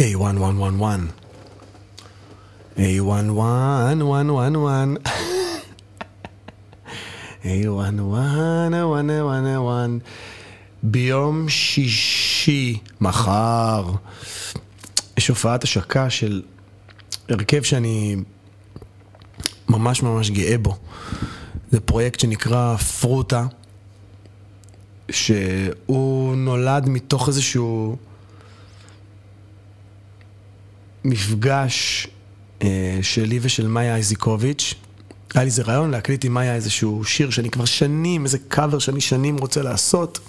A1111. A1111. A1111. ביום שישי, מחר, יש הופעת השקה של הרכב שאני ממש ממש גאה בו. זה פרויקט שנקרא פרוטה, שהוא נולד מתוך איזשהו מפגש אה, שלי ושל מאיה איזיקוביץ'. היה לי איזה רעיון להקליט עם מאיה איזשהו שיר שאני כבר שנים, איזה קאבר שאני שנים רוצה לעשות.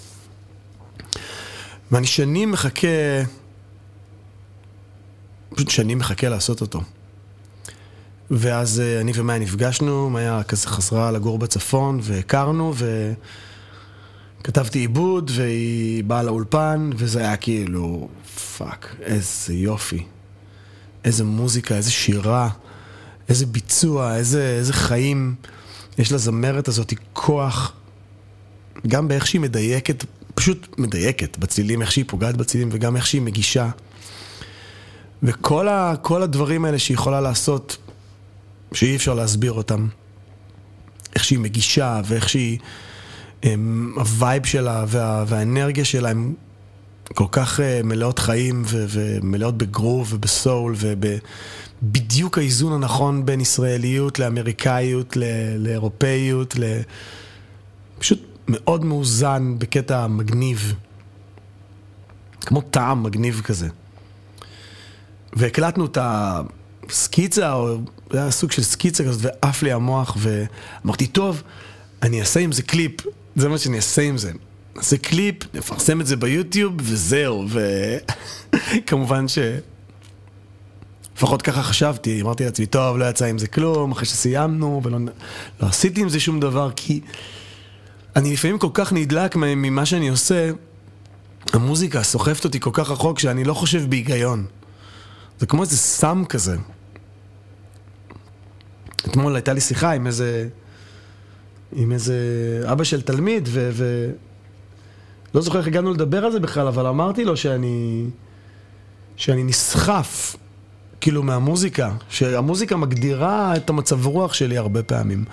ואני שנים מחכה, פשוט שנים מחכה לעשות אותו. ואז אה, אני ומאיה נפגשנו, מאיה כזה חזרה לגור בצפון, והכרנו, וכתבתי עיבוד, והיא באה לאולפן, וזה היה כאילו, fuck, איזה יופי. איזה מוזיקה, איזה שירה, איזה ביצוע, איזה, איזה חיים. יש לזמרת הזאת כוח, גם באיך שהיא מדייקת, פשוט מדייקת בצלילים, איך שהיא פוגעת בצלילים, וגם איך שהיא מגישה. וכל ה, הדברים האלה שהיא יכולה לעשות, שאי אפשר להסביר אותם. איך שהיא מגישה, ואיך שהיא... הם, ה vibe שלה וה, והאנרגיה שלה הם כל כך uh, מלאות חיים ו- ומלאות בגרוב ובסול ובדיוק האיזון הנכון בין ישראליות לאמריקאיות, ל- לאירופאיות, ל... פשוט מאוד מאוזן בקטע מגניב. כמו טעם מגניב כזה. והקלטנו את הסקיצה, או זה היה סוג של סקיצה כזאת, ועף לי המוח, ואמרתי, טוב, אני אעשה עם זה קליפ, זה מה שאני אעשה עם זה. נעשה קליפ, נפרסם את זה ביוטיוב, וזהו, וכמובן ש... לפחות ככה חשבתי, אמרתי לעצמי, טוב, לא יצא עם זה כלום, אחרי שסיימנו, ולא לא עשיתי עם זה שום דבר, כי אני לפעמים כל כך נדלק ממה שאני עושה, המוזיקה סוחפת אותי כל כך רחוק, שאני לא חושב בהיגיון. זה כמו איזה סם כזה. אתמול הייתה לי שיחה עם איזה... עם איזה אבא של תלמיד, ו... ו... לא זוכר איך הגענו לדבר על זה בכלל, אבל אמרתי לו שאני... שאני נסחף, כאילו, מהמוזיקה. שהמוזיקה מגדירה את המצב רוח שלי הרבה פעמים.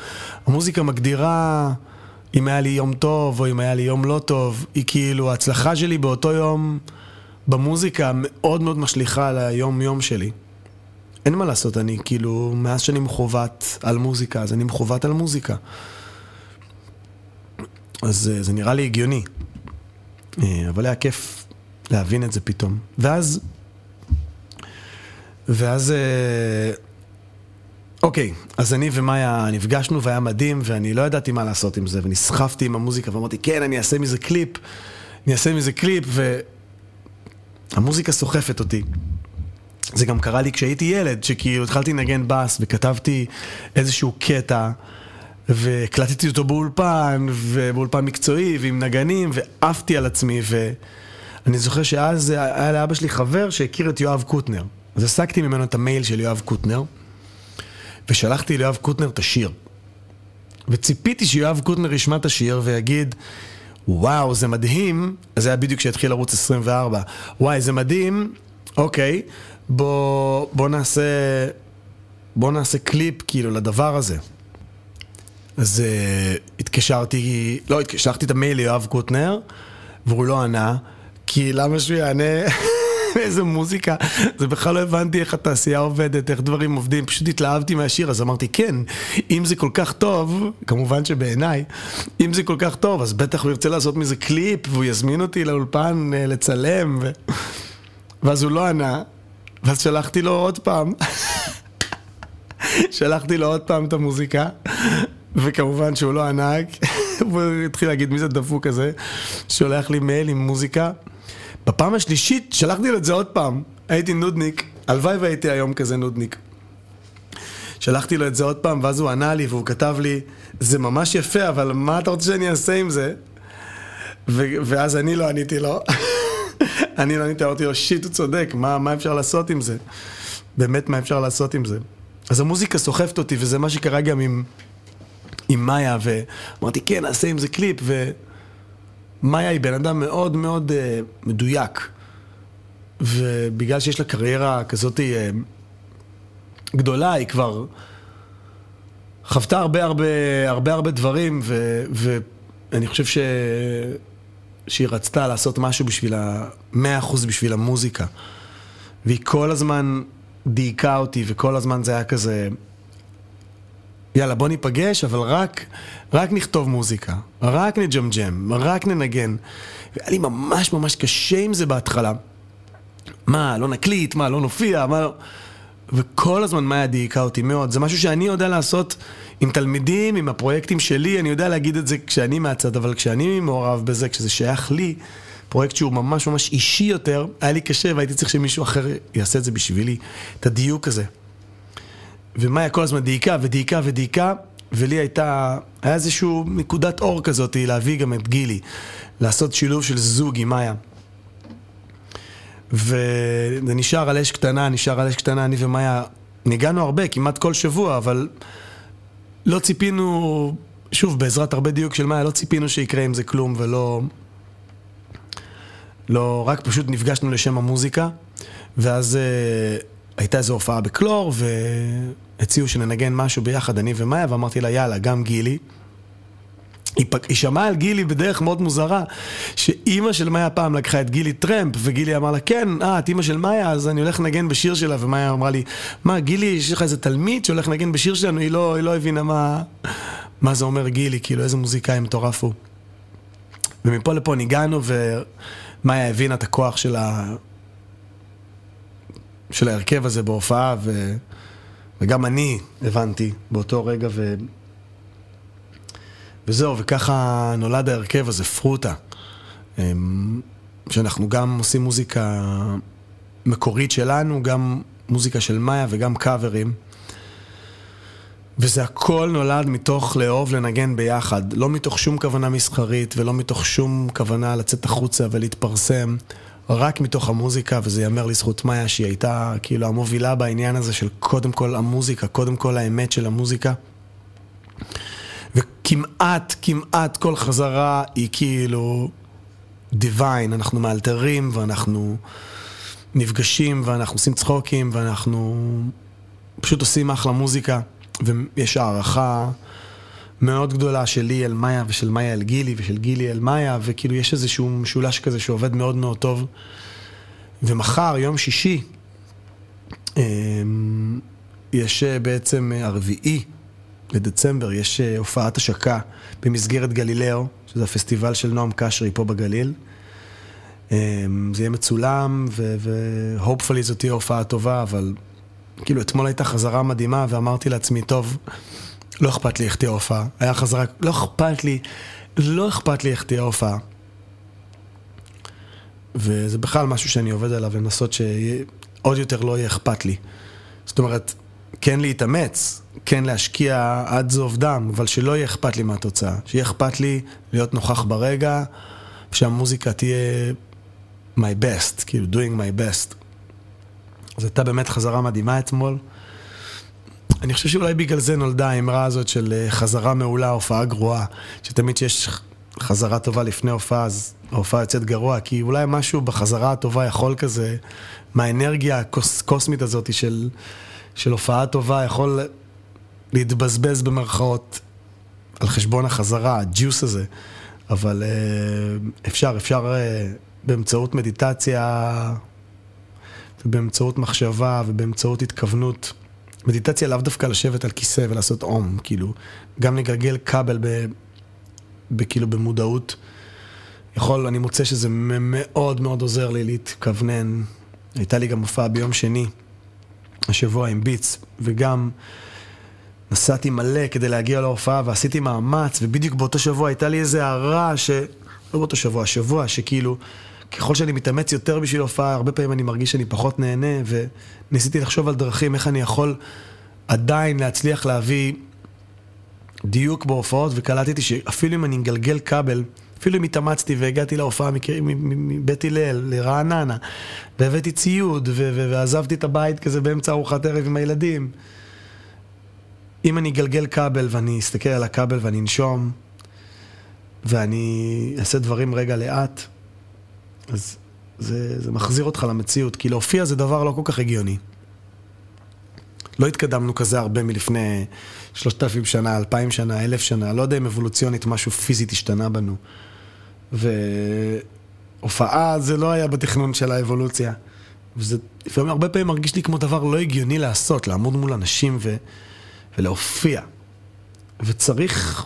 המוזיקה מגדירה אם היה לי יום טוב, או אם היה לי יום לא טוב. היא כאילו, ההצלחה שלי באותו יום במוזיקה מאוד מאוד משליכה על היום-יום שלי. אין מה לעשות, אני כאילו, מאז שאני מחוות על מוזיקה, אז אני מחוות על מוזיקה. אז אה, זה נראה לי הגיוני. אה, אבל היה כיף להבין את זה פתאום. ואז, ואז, אה, אוקיי, אז אני ומאיה נפגשנו והיה מדהים, ואני לא ידעתי מה לעשות עם זה, ונסחפתי עם המוזיקה ואמרתי, כן, אני אעשה מזה קליפ, אני אעשה מזה קליפ, והמוזיקה סוחפת אותי. זה גם קרה לי כשהייתי ילד, שכאילו התחלתי לנגן בס וכתבתי איזשהו קטע. והקלטתי אותו באולפן, ובאולפן מקצועי, ועם נגנים, ועפתי על עצמי, ואני זוכר שאז היה לאבא שלי חבר שהכיר את יואב קוטנר. אז הסקתי ממנו את המייל של יואב קוטנר, ושלחתי ליואב קוטנר את השיר. וציפיתי שיואב קוטנר ישמע את השיר ויגיד, וואו, זה מדהים, זה היה בדיוק כשהתחיל ערוץ 24, וואי, זה מדהים, אוקיי, בוא, בוא נעשה, בוא נעשה קליפ כאילו לדבר הזה. אז uh, התקשרתי, לא, התקשרתי את המייל ליואב קוטנר, והוא לא ענה, כי למה שהוא יענה? איזה מוזיקה, זה בכלל לא הבנתי איך התעשייה עובדת, איך דברים עובדים, פשוט התלהבתי מהשיר, אז אמרתי, כן, אם זה כל כך טוב, כמובן שבעיניי, אם זה כל כך טוב, אז בטח הוא ירצה לעשות מזה קליפ, והוא יזמין אותי לאולפן uh, לצלם, ו... ואז הוא לא ענה, ואז שלחתי לו עוד פעם. שלחתי לו עוד פעם את המוזיקה, וכמובן שהוא לא ענה, הוא התחיל להגיד מי זה הדפוק הזה, שולח לי מייל עם מוזיקה. בפעם השלישית שלחתי לו את זה עוד פעם, הייתי נודניק, הלוואי והייתי היום כזה נודניק. שלחתי לו את זה עוד פעם, ואז הוא ענה לי והוא כתב לי, זה ממש יפה, אבל מה אתה רוצה שאני אעשה עם זה? ואז אני לא עניתי לו. אני לא עניתי, אמרתי לו, שיט, הוא צודק, מה, מה אפשר לעשות עם זה? באמת, מה אפשר לעשות עם זה? אז המוזיקה סוחפת אותי, וזה מה שקרה גם עם... עם מאיה, ואמרתי, כן, נעשה עם זה קליפ, ומאיה היא בן אדם מאוד מאוד uh, מדויק. ובגלל שיש לה קריירה כזאת אה, גדולה, היא כבר חוותה הרבה הרבה הרבה הרבה דברים, ו, ואני חושב ש... שהיא רצתה לעשות משהו בשביל ה... מאה אחוז בשביל המוזיקה. והיא כל הזמן דייקה אותי, וכל הזמן זה היה כזה... יאללה, בוא ניפגש, אבל רק, רק נכתוב מוזיקה, רק נג'מג'ם, רק ננגן. והיה לי ממש ממש קשה עם זה בהתחלה. מה, לא נקליט, מה, לא נופיע, מה לא... וכל הזמן מאיה דייקה אותי מאוד. זה משהו שאני יודע לעשות עם תלמידים, עם הפרויקטים שלי, אני יודע להגיד את זה כשאני מהצד, אבל כשאני מעורב בזה, כשזה שייך לי, פרויקט שהוא ממש ממש אישי יותר, היה לי קשה והייתי צריך שמישהו אחר יעשה את זה בשבילי, את הדיוק הזה. ומאיה כל הזמן דייקה ודייקה ודייקה, ולי הייתה, היה איזשהו נקודת אור כזאת להביא גם את גילי, לעשות שילוב של זוג עם מאיה. וזה נשאר על אש קטנה, נשאר על אש קטנה, אני ומאיה ניגענו הרבה, כמעט כל שבוע, אבל לא ציפינו, שוב, בעזרת הרבה דיוק של מאיה, לא ציפינו שיקרה עם זה כלום ולא... לא, רק פשוט נפגשנו לשם המוזיקה, ואז uh, הייתה איזו הופעה בקלור, והציעו שננגן משהו ביחד, אני ומאיה, ואמרתי לה, יאללה, גם גילי. היא, היא שמעה על גילי בדרך מאוד מוזרה, שאימא של מאיה פעם לקחה את גילי טרמפ, וגילי אמר לה, כן, אה, את אימא של מאיה, אז אני הולך לנגן בשיר שלה, ומאיה אמרה לי, מה, גילי, יש לך איזה תלמיד שהולך לנגן בשיר שלנו? היא לא, היא לא הבינה מה, מה זה אומר גילי, כאילו, איזה מוזיקאי מטורף הוא. ומפה לפה ניגענו, ומאיה הבינה את הכוח של, ה... של ההרכב הזה בהופעה, ו... וגם אני הבנתי באותו רגע, ו... וזהו, וככה נולד ההרכב הזה, פרוטה. אמ, שאנחנו גם עושים מוזיקה מקורית שלנו, גם מוזיקה של מאיה וגם קאברים. וזה הכל נולד מתוך לאהוב לנגן ביחד, לא מתוך שום כוונה מסחרית ולא מתוך שום כוונה לצאת החוצה ולהתפרסם, רק מתוך המוזיקה, וזה ייאמר לזכות מאיה שהיא הייתה כאילו המובילה בעניין הזה של קודם כל המוזיקה, קודם כל האמת של המוזיקה. וכמעט, כמעט כל חזרה היא כאילו דיוויין, אנחנו מאלתרים ואנחנו נפגשים ואנחנו עושים צחוקים ואנחנו פשוט עושים אחלה מוזיקה ויש הערכה מאוד גדולה שלי אל מאיה ושל מאיה אל גילי ושל גילי אל מאיה וכאילו יש איזשהו משולש כזה שעובד מאוד מאוד טוב ומחר, יום שישי, אמ, יש בעצם הרביעי לדצמבר יש אה, הופעת השקה במסגרת גלילאו, שזה הפסטיבל של נועם קשרי פה בגליל. אמ, זה יהיה מצולם, והופפולי זאת תהיה הופעה טובה, אבל כאילו אתמול הייתה חזרה מדהימה, ואמרתי לעצמי, טוב, לא אכפת לי איך תהיה הופעה. היה חזרה, לא אכפת לי, לא אכפת לי איך תהיה הופעה. וזה בכלל משהו שאני עובד עליו, לנסות שעוד יותר לא יהיה אכפת לי. זאת אומרת, כן להתאמץ, כן להשקיע עד זוב דם, אבל שלא יהיה אכפת לי מהתוצאה. שיהיה אכפת לי להיות נוכח ברגע, שהמוזיקה תהיה my best, כאילו doing my best. זו הייתה באמת חזרה מדהימה אתמול. אני חושב שאולי בגלל זה נולדה האמרה הזאת של אה, חזרה מעולה, הופעה גרועה. שתמיד כשיש חזרה טובה לפני הופעה, אז ההופעה יוצאת גרוע, כי אולי משהו בחזרה הטובה יכול כזה, מהאנרגיה הקוסמית הזאת של, של הופעה טובה, יכול להתבזבז במרכאות על חשבון החזרה, הג'יוס הזה. אבל אה, אפשר, אפשר אה, באמצעות מדיטציה ובאמצעות מחשבה ובאמצעות התכוונות. מדיטציה לאו דווקא לשבת על כיסא ולעשות אום, כאילו, גם לגלגל כבל ב, ב, כאילו במודעות. יכול, אני מוצא שזה מאוד מאוד עוזר לי להתכוונן. הייתה לי גם הופעה ביום שני, השבוע עם ביץ, וגם נסעתי מלא כדי להגיע להופעה ועשיתי מאמץ, ובדיוק באותו שבוע הייתה לי איזה הערה ש... לא באותו שבוע, שבוע, שכאילו, ככל שאני מתאמץ יותר בשביל הופעה, הרבה פעמים אני מרגיש שאני פחות נהנה, וניסיתי לחשוב על דרכים איך אני יכול עדיין להצליח להביא דיוק בהופעות, וקלטתי שאפילו אם אני מגלגל כבל, אפילו אם התאמצתי והגעתי להופעה מבית הלל לרעננה, והבאתי ציוד, ועזבתי את הבית כזה באמצע ארוחת ערב עם הילדים. אם אני אגלגל כבל ואני אסתכל על הכבל ואני אנשום, ואני אעשה דברים רגע לאט, אז זה, זה מחזיר אותך למציאות, כי להופיע זה דבר לא כל כך הגיוני. לא התקדמנו כזה הרבה מלפני שלושת אלפים שנה, אלפיים שנה, אלף שנה, לא יודע אם אבולוציונית משהו פיזית השתנה בנו. והופעה זה לא היה בתכנון של האבולוציה. וזה לפעמים הרבה פעמים מרגיש לי כמו דבר לא הגיוני לעשות, לעמוד מול אנשים ו... ולהופיע. וצריך,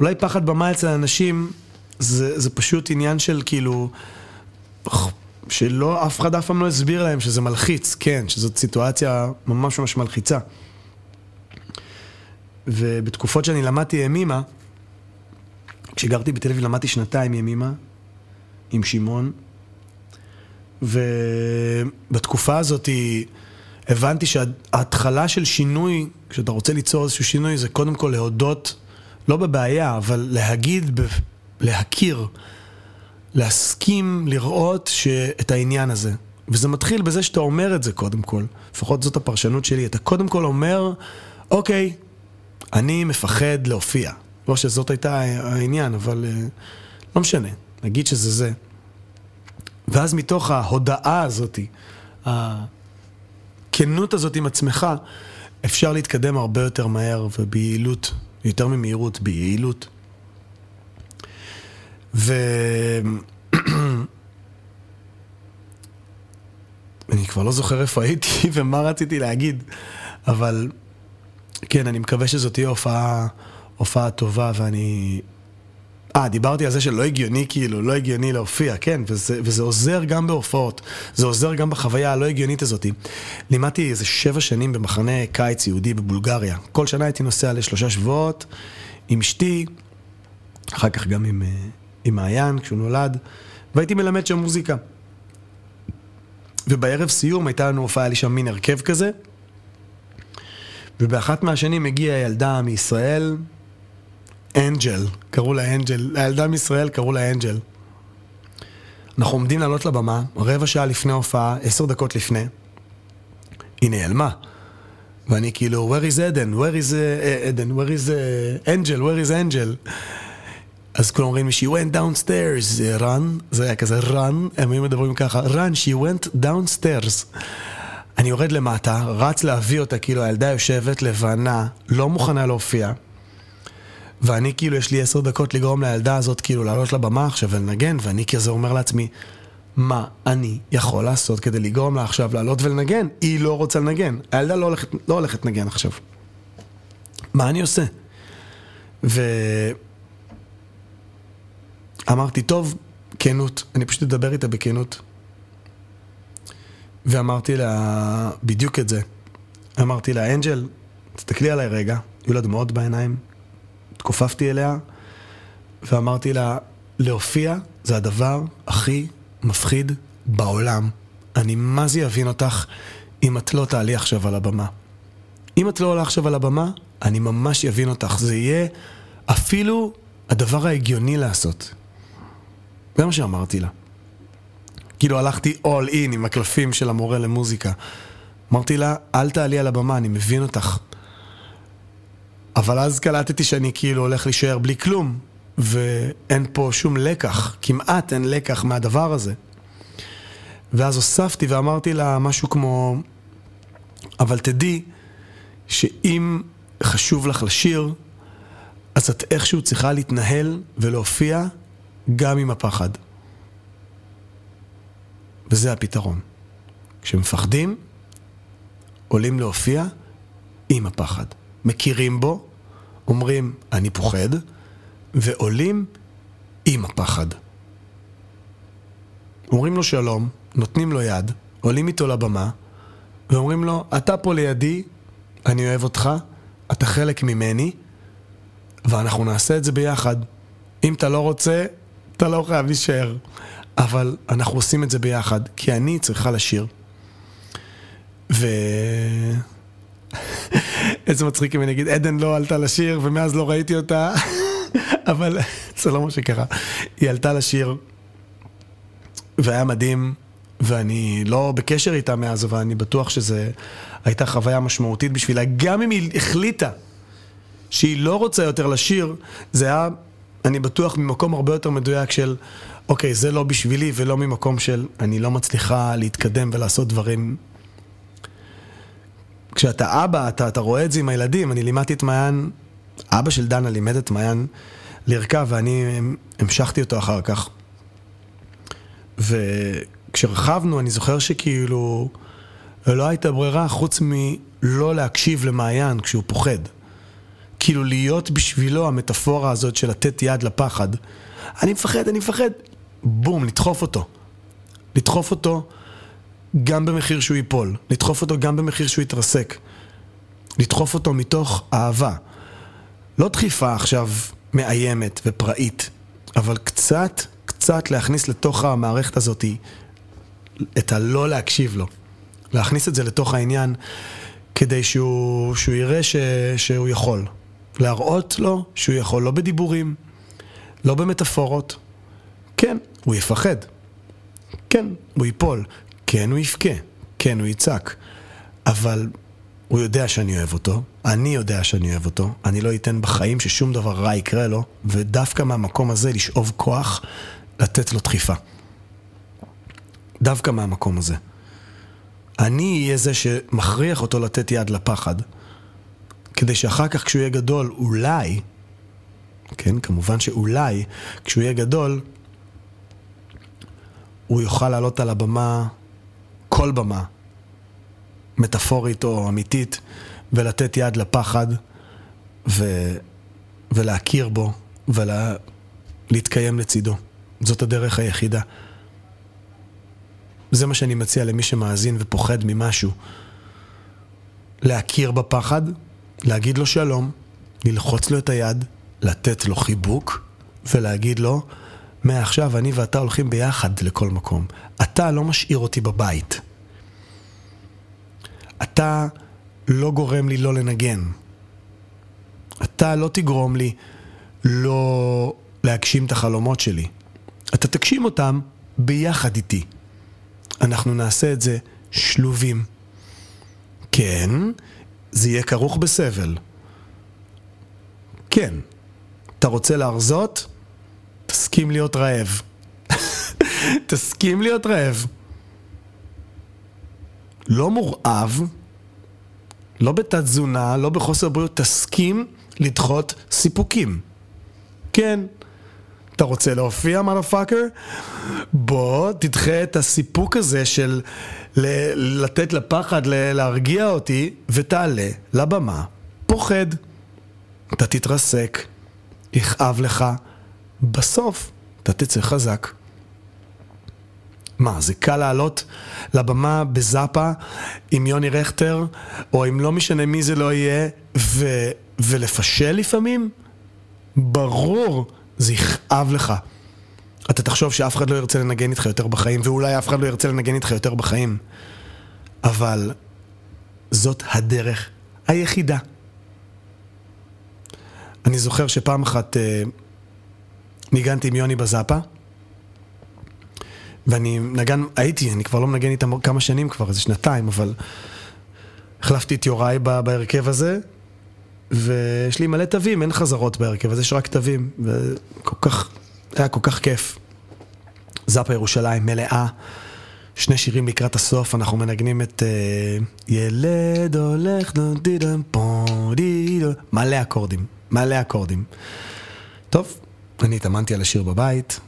אולי פחד במה אצל אנשים זה, זה פשוט עניין של כאילו, שלא, אף אחד אף פעם לא הסביר להם שזה מלחיץ, כן, שזאת סיטואציה ממש ממש מלחיצה. ובתקופות שאני למדתי ימימה, כשגרתי בתל אביב למדתי שנתיים ימימה עם שמעון, ובתקופה הזאת הבנתי שההתחלה של שינוי, כשאתה רוצה ליצור איזשהו שינוי, זה קודם כל להודות, לא בבעיה, אבל להגיד, להכיר, להסכים, לראות את העניין הזה. וזה מתחיל בזה שאתה אומר את זה קודם כל, לפחות זאת הפרשנות שלי, אתה קודם כל אומר, אוקיי, אני מפחד להופיע. לא שזאת הייתה העניין, אבל אה, לא משנה, נגיד שזה זה. ואז מתוך ההודעה הזאת, הכנות הזאת עם עצמך, אפשר להתקדם הרבה יותר מהר וביעילות, יותר ממהירות, ביעילות. ו... אני כבר לא זוכר איפה הייתי ומה רציתי להגיד, אבל כן, אני מקווה שזאת תהיה הופעה, הופעה טובה ואני אה, דיברתי על זה שלא הגיוני, כאילו, לא הגיוני להופיע, כן, וזה, וזה עוזר גם בהופעות, זה עוזר גם בחוויה הלא הגיונית הזאת. לימדתי איזה שבע שנים במחנה קיץ יהודי בבולגריה. כל שנה הייתי נוסע לשלושה שבועות עם אשתי, אחר כך גם עם, אה, עם מעיין, כשהוא נולד, והייתי מלמד שם מוזיקה. ובערב סיום הייתה לנו הופעה, היה לי שם מין הרכב כזה, ובאחת מהשנים הגיעה ילדה מישראל, אנג'ל, קראו לה אנג'ל, הילדה מישראל קראו לה אנג'ל. אנחנו עומדים לעלות לבמה, רבע שעה לפני ההופעה, עשר דקות לפני. היא נעלמה. ואני כאילו, where is עדן? where is עדן? where is אנג'ל? where is אנג'ל? אז כולם אומרים she went downstairs, run, זה היה כזה run, הם היו מדברים ככה, run, she went downstairs. אני יורד למטה, רץ להביא אותה, כאילו הילדה יושבת לבנה, לא מוכנה להופיע. ואני כאילו, יש לי עשר דקות לגרום לילדה הזאת כאילו לעלות לבמה עכשיו ולנגן, ואני כזה אומר לעצמי, מה אני יכול לעשות כדי לגרום לה עכשיו לעלות ולנגן? היא לא רוצה לנגן. הילדה לא הולכת, לא הולכת לנגן עכשיו. מה אני עושה? ואמרתי, טוב, כנות, אני פשוט אדבר איתה בכנות. ואמרתי לה בדיוק את זה. אמרתי לה, אנג'ל, תסתכלי עליי רגע, היו לה דמעות בעיניים, התכופפתי אליה ואמרתי לה, להופיע זה הדבר הכי מפחיד בעולם. אני מה זה אבין אותך אם את לא תעלי עכשיו על הבמה. אם את לא עולה עכשיו על הבמה, אני ממש אבין אותך. זה יהיה אפילו הדבר ההגיוני לעשות. זה מה שאמרתי לה. כאילו הלכתי all in עם הקלפים של המורה למוזיקה. אמרתי לה, אל תעלי על הבמה, אני מבין אותך. אבל אז קלטתי שאני כאילו הולך להישאר בלי כלום, ואין פה שום לקח, כמעט אין לקח מהדבר הזה. ואז הוספתי ואמרתי לה משהו כמו, אבל תדעי שאם חשוב לך לשיר, אז את איכשהו צריכה להתנהל ולהופיע גם עם הפחד. וזה הפתרון. כשמפחדים, עולים להופיע עם הפחד. מכירים בו, אומרים, אני פוחד, ועולים עם הפחד. אומרים לו שלום, נותנים לו יד, עולים איתו לבמה, ואומרים לו, אתה פה לידי, אני אוהב אותך, אתה חלק ממני, ואנחנו נעשה את זה ביחד. אם אתה לא רוצה, אתה לא חייב להישאר. אבל אנחנו עושים את זה ביחד, כי אני צריכה לשיר. ו... איזה מצחיק אם אני אגיד, עדן לא עלתה לשיר ומאז לא ראיתי אותה, אבל זה לא מה שקרה. היא עלתה לשיר, והיה מדהים, ואני לא בקשר איתה מאז, אבל אני בטוח שזו הייתה חוויה משמעותית בשבילה. גם אם היא החליטה שהיא לא רוצה יותר לשיר, זה היה, אני בטוח, ממקום הרבה יותר מדויק של, אוקיי, זה לא בשבילי ולא ממקום של אני לא מצליחה להתקדם ולעשות דברים. כשאתה אבא, אתה, אתה רואה את זה עם הילדים. אני לימדתי את מעיין, אבא של דנה לימד את מעיין לרכב ואני המשכתי אותו אחר כך. וכשרכבנו, אני זוכר שכאילו לא הייתה ברירה חוץ מלא להקשיב למעיין כשהוא פוחד. כאילו להיות בשבילו המטאפורה הזאת של לתת יד לפחד. אני מפחד, אני מפחד. בום, לדחוף אותו. לדחוף אותו גם במחיר שהוא ייפול. לדחוף אותו גם במחיר שהוא יתרסק. לדחוף אותו מתוך אהבה. לא דחיפה עכשיו מאיימת ופראית, אבל קצת, קצת להכניס לתוך המערכת הזאת את הלא להקשיב לו. להכניס את זה לתוך העניין כדי שהוא, שהוא יראה ש, שהוא יכול. להראות לו שהוא יכול, לא בדיבורים, לא במטאפורות. כן, הוא יפחד. כן, הוא ייפול. כן, הוא יבכה. כן, הוא יצעק. אבל הוא יודע שאני אוהב אותו, אני יודע שאני אוהב אותו, אני לא אתן בחיים ששום דבר רע יקרה לו, ודווקא מהמקום הזה לשאוב כוח, לתת לו דחיפה. דווקא מהמקום הזה. אני אהיה זה שמכריח אותו לתת יד לפחד, כדי שאחר כך כשהוא יהיה גדול, אולי, כן, כמובן שאולי, כשהוא יהיה גדול, הוא יוכל לעלות על הבמה, כל במה, מטאפורית או אמיתית, ולתת יד לפחד, ו... ולהכיר בו, ולהתקיים ולה... לצידו. זאת הדרך היחידה. זה מה שאני מציע למי שמאזין ופוחד ממשהו. להכיר בפחד, להגיד לו שלום, ללחוץ לו את היד, לתת לו חיבוק, ולהגיד לו, מעכשיו אני ואתה הולכים ביחד לכל מקום. אתה לא משאיר אותי בבית. אתה לא גורם לי לא לנגן. אתה לא תגרום לי לא להגשים את החלומות שלי. אתה תגשים אותם ביחד איתי. אנחנו נעשה את זה שלובים. כן, זה יהיה כרוך בסבל. כן, אתה רוצה להרזות? תסכים להיות רעב. תסכים להיות רעב. לא מורעב, לא בתת תזונה, לא בחוסר בריאות, תסכים לדחות סיפוקים. כן. אתה רוצה להופיע, מלאפאקר? בוא, תדחה את הסיפוק הזה של ל- לתת לפחד, ל- להרגיע אותי, ותעלה לבמה. פוחד. אתה תתרסק, יכאב לך, בסוף אתה תצא חזק. מה, זה קל לעלות לבמה בזאפה עם יוני רכטר, או עם לא משנה מי זה לא יהיה, ו- ולפשל לפעמים? ברור, זה יכאב לך. אתה תחשוב שאף אחד לא ירצה לנגן איתך יותר בחיים, ואולי אף אחד לא ירצה לנגן איתך יותר בחיים. אבל זאת הדרך היחידה. אני זוכר שפעם אחת אה, ניגנתי עם יוני בזאפה, ואני נגן, הייתי, אני כבר לא מנגן איתם כמה שנים כבר, איזה שנתיים, אבל החלפתי את יוראי בהרכב הזה, ויש לי מלא תווים, אין חזרות בהרכב הזה, יש רק תווים, וכל כך, היה כל כך כיף. זאפה ירושלים מלאה, שני שירים לקראת הסוף, אנחנו מנגנים את uh, ילד הולך דידם פה דידו, מלא אקורדים, מלא אקורדים. טוב, אני התאמנתי על השיר בבית,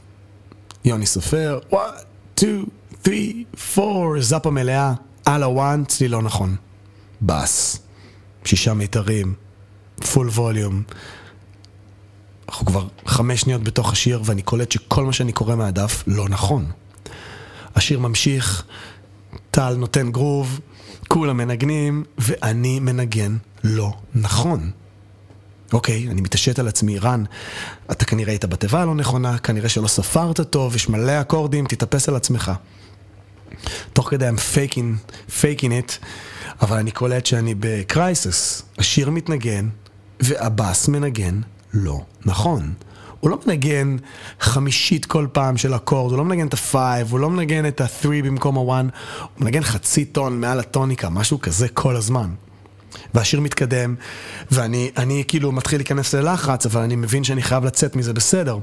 יוני סופר, 1, 2, 3, 4, זאפה מלאה, על הוואן, צליל לא נכון. בס, שישה מיתרים, פול ווליום. אנחנו כבר חמש שניות בתוך השיר ואני קולט שכל מה שאני קורא מהדף לא נכון. השיר ממשיך, טל נותן גרוב, כולם מנגנים, ואני מנגן לא נכון. אוקיי, אני מתעשת על עצמי, רן, אתה כנראה היית בתיבה הלא נכונה, כנראה שלא ספרת טוב, יש מלא אקורדים, תתאפס על עצמך. תוך כדי I'm faking, faking it, אבל אני קולט שאני ב crisis. השיר מתנגן, והבאס מנגן לא נכון. הוא לא מנגן חמישית כל פעם של אקורד, הוא לא מנגן את ה-5, הוא לא מנגן את ה-3 במקום ה-1, הוא מנגן חצי טון מעל הטוניקה, משהו כזה כל הזמן. והשיר מתקדם, ואני אני כאילו מתחיל להיכנס ללחץ, אבל אני מבין שאני חייב לצאת מזה בסדר.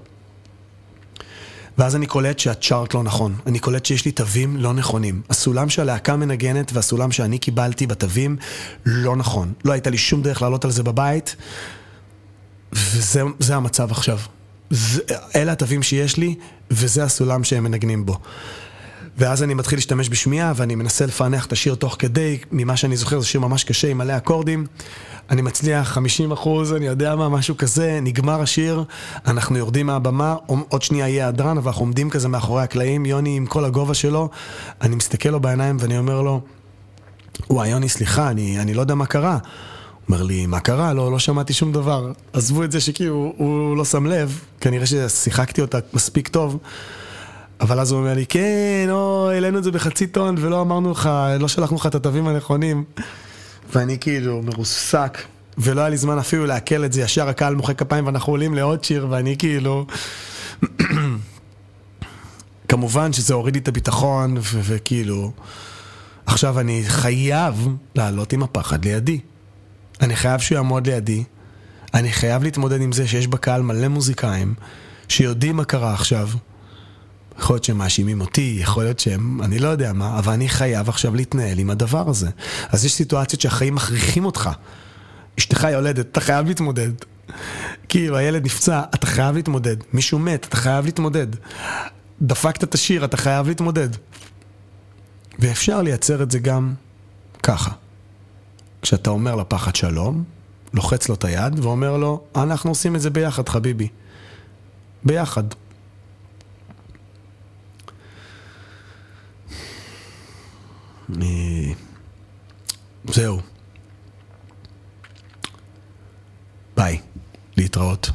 ואז אני קולט שה chart לא נכון. אני קולט שיש לי תווים לא נכונים. הסולם שהלהקה מנגנת והסולם שאני קיבלתי בתווים לא נכון. לא הייתה לי שום דרך לעלות על זה בבית, וזה המצב עכשיו. זה, אלה התווים שיש לי, וזה הסולם שהם מנגנים בו. ואז אני מתחיל להשתמש בשמיעה, ואני מנסה לפענח את השיר תוך כדי, ממה שאני זוכר, זה שיר ממש קשה עם מלא אקורדים. אני מצליח 50 אחוז, אני יודע מה, משהו כזה, נגמר השיר, אנחנו יורדים מהבמה, עוד שנייה יהיה הדרן, אבל אנחנו עומדים כזה מאחורי הקלעים, יוני עם כל הגובה שלו, אני מסתכל לו בעיניים ואני אומר לו, וואי, יוני, סליחה, אני, אני לא יודע מה קרה. אומר לי, מה קרה? לא, לא שמעתי שום דבר. עזבו את זה שכאילו, הוא, לא שם לב, כנראה ששיחקתי אותה מספיק טוב. אבל אז הוא אומר לי, כן, או, העלינו את זה בחצי טון ולא אמרנו לך, לא שלחנו לך את התווים הנכונים. ואני כאילו מרוסק, ולא היה לי זמן אפילו לעכל את זה, ישר הקהל מוחא כפיים ואנחנו עולים לעוד שיר, ואני כאילו... כמובן שזה הוריד לי את הביטחון, וכאילו... עכשיו אני חייב לעלות עם הפחד לידי. אני חייב שהוא יעמוד לידי. אני חייב להתמודד עם זה שיש בקהל מלא מוזיקאים שיודעים מה קרה עכשיו. יכול להיות שהם מאשימים אותי, יכול להיות שהם, אני לא יודע מה, אבל אני חייב עכשיו להתנהל עם הדבר הזה. אז יש סיטואציות שהחיים מכריחים אותך. אשתך יולדת, אתה חייב להתמודד. כאילו, הילד נפצע, אתה חייב להתמודד. מישהו מת, אתה חייב להתמודד. דפקת את השיר, אתה חייב להתמודד. ואפשר לייצר את זה גם ככה. כשאתה אומר לפחד שלום, לוחץ לו את היד ואומר לו, אנחנו עושים את זה ביחד, חביבי. ביחד. אה, זהו. ביי, להתראות.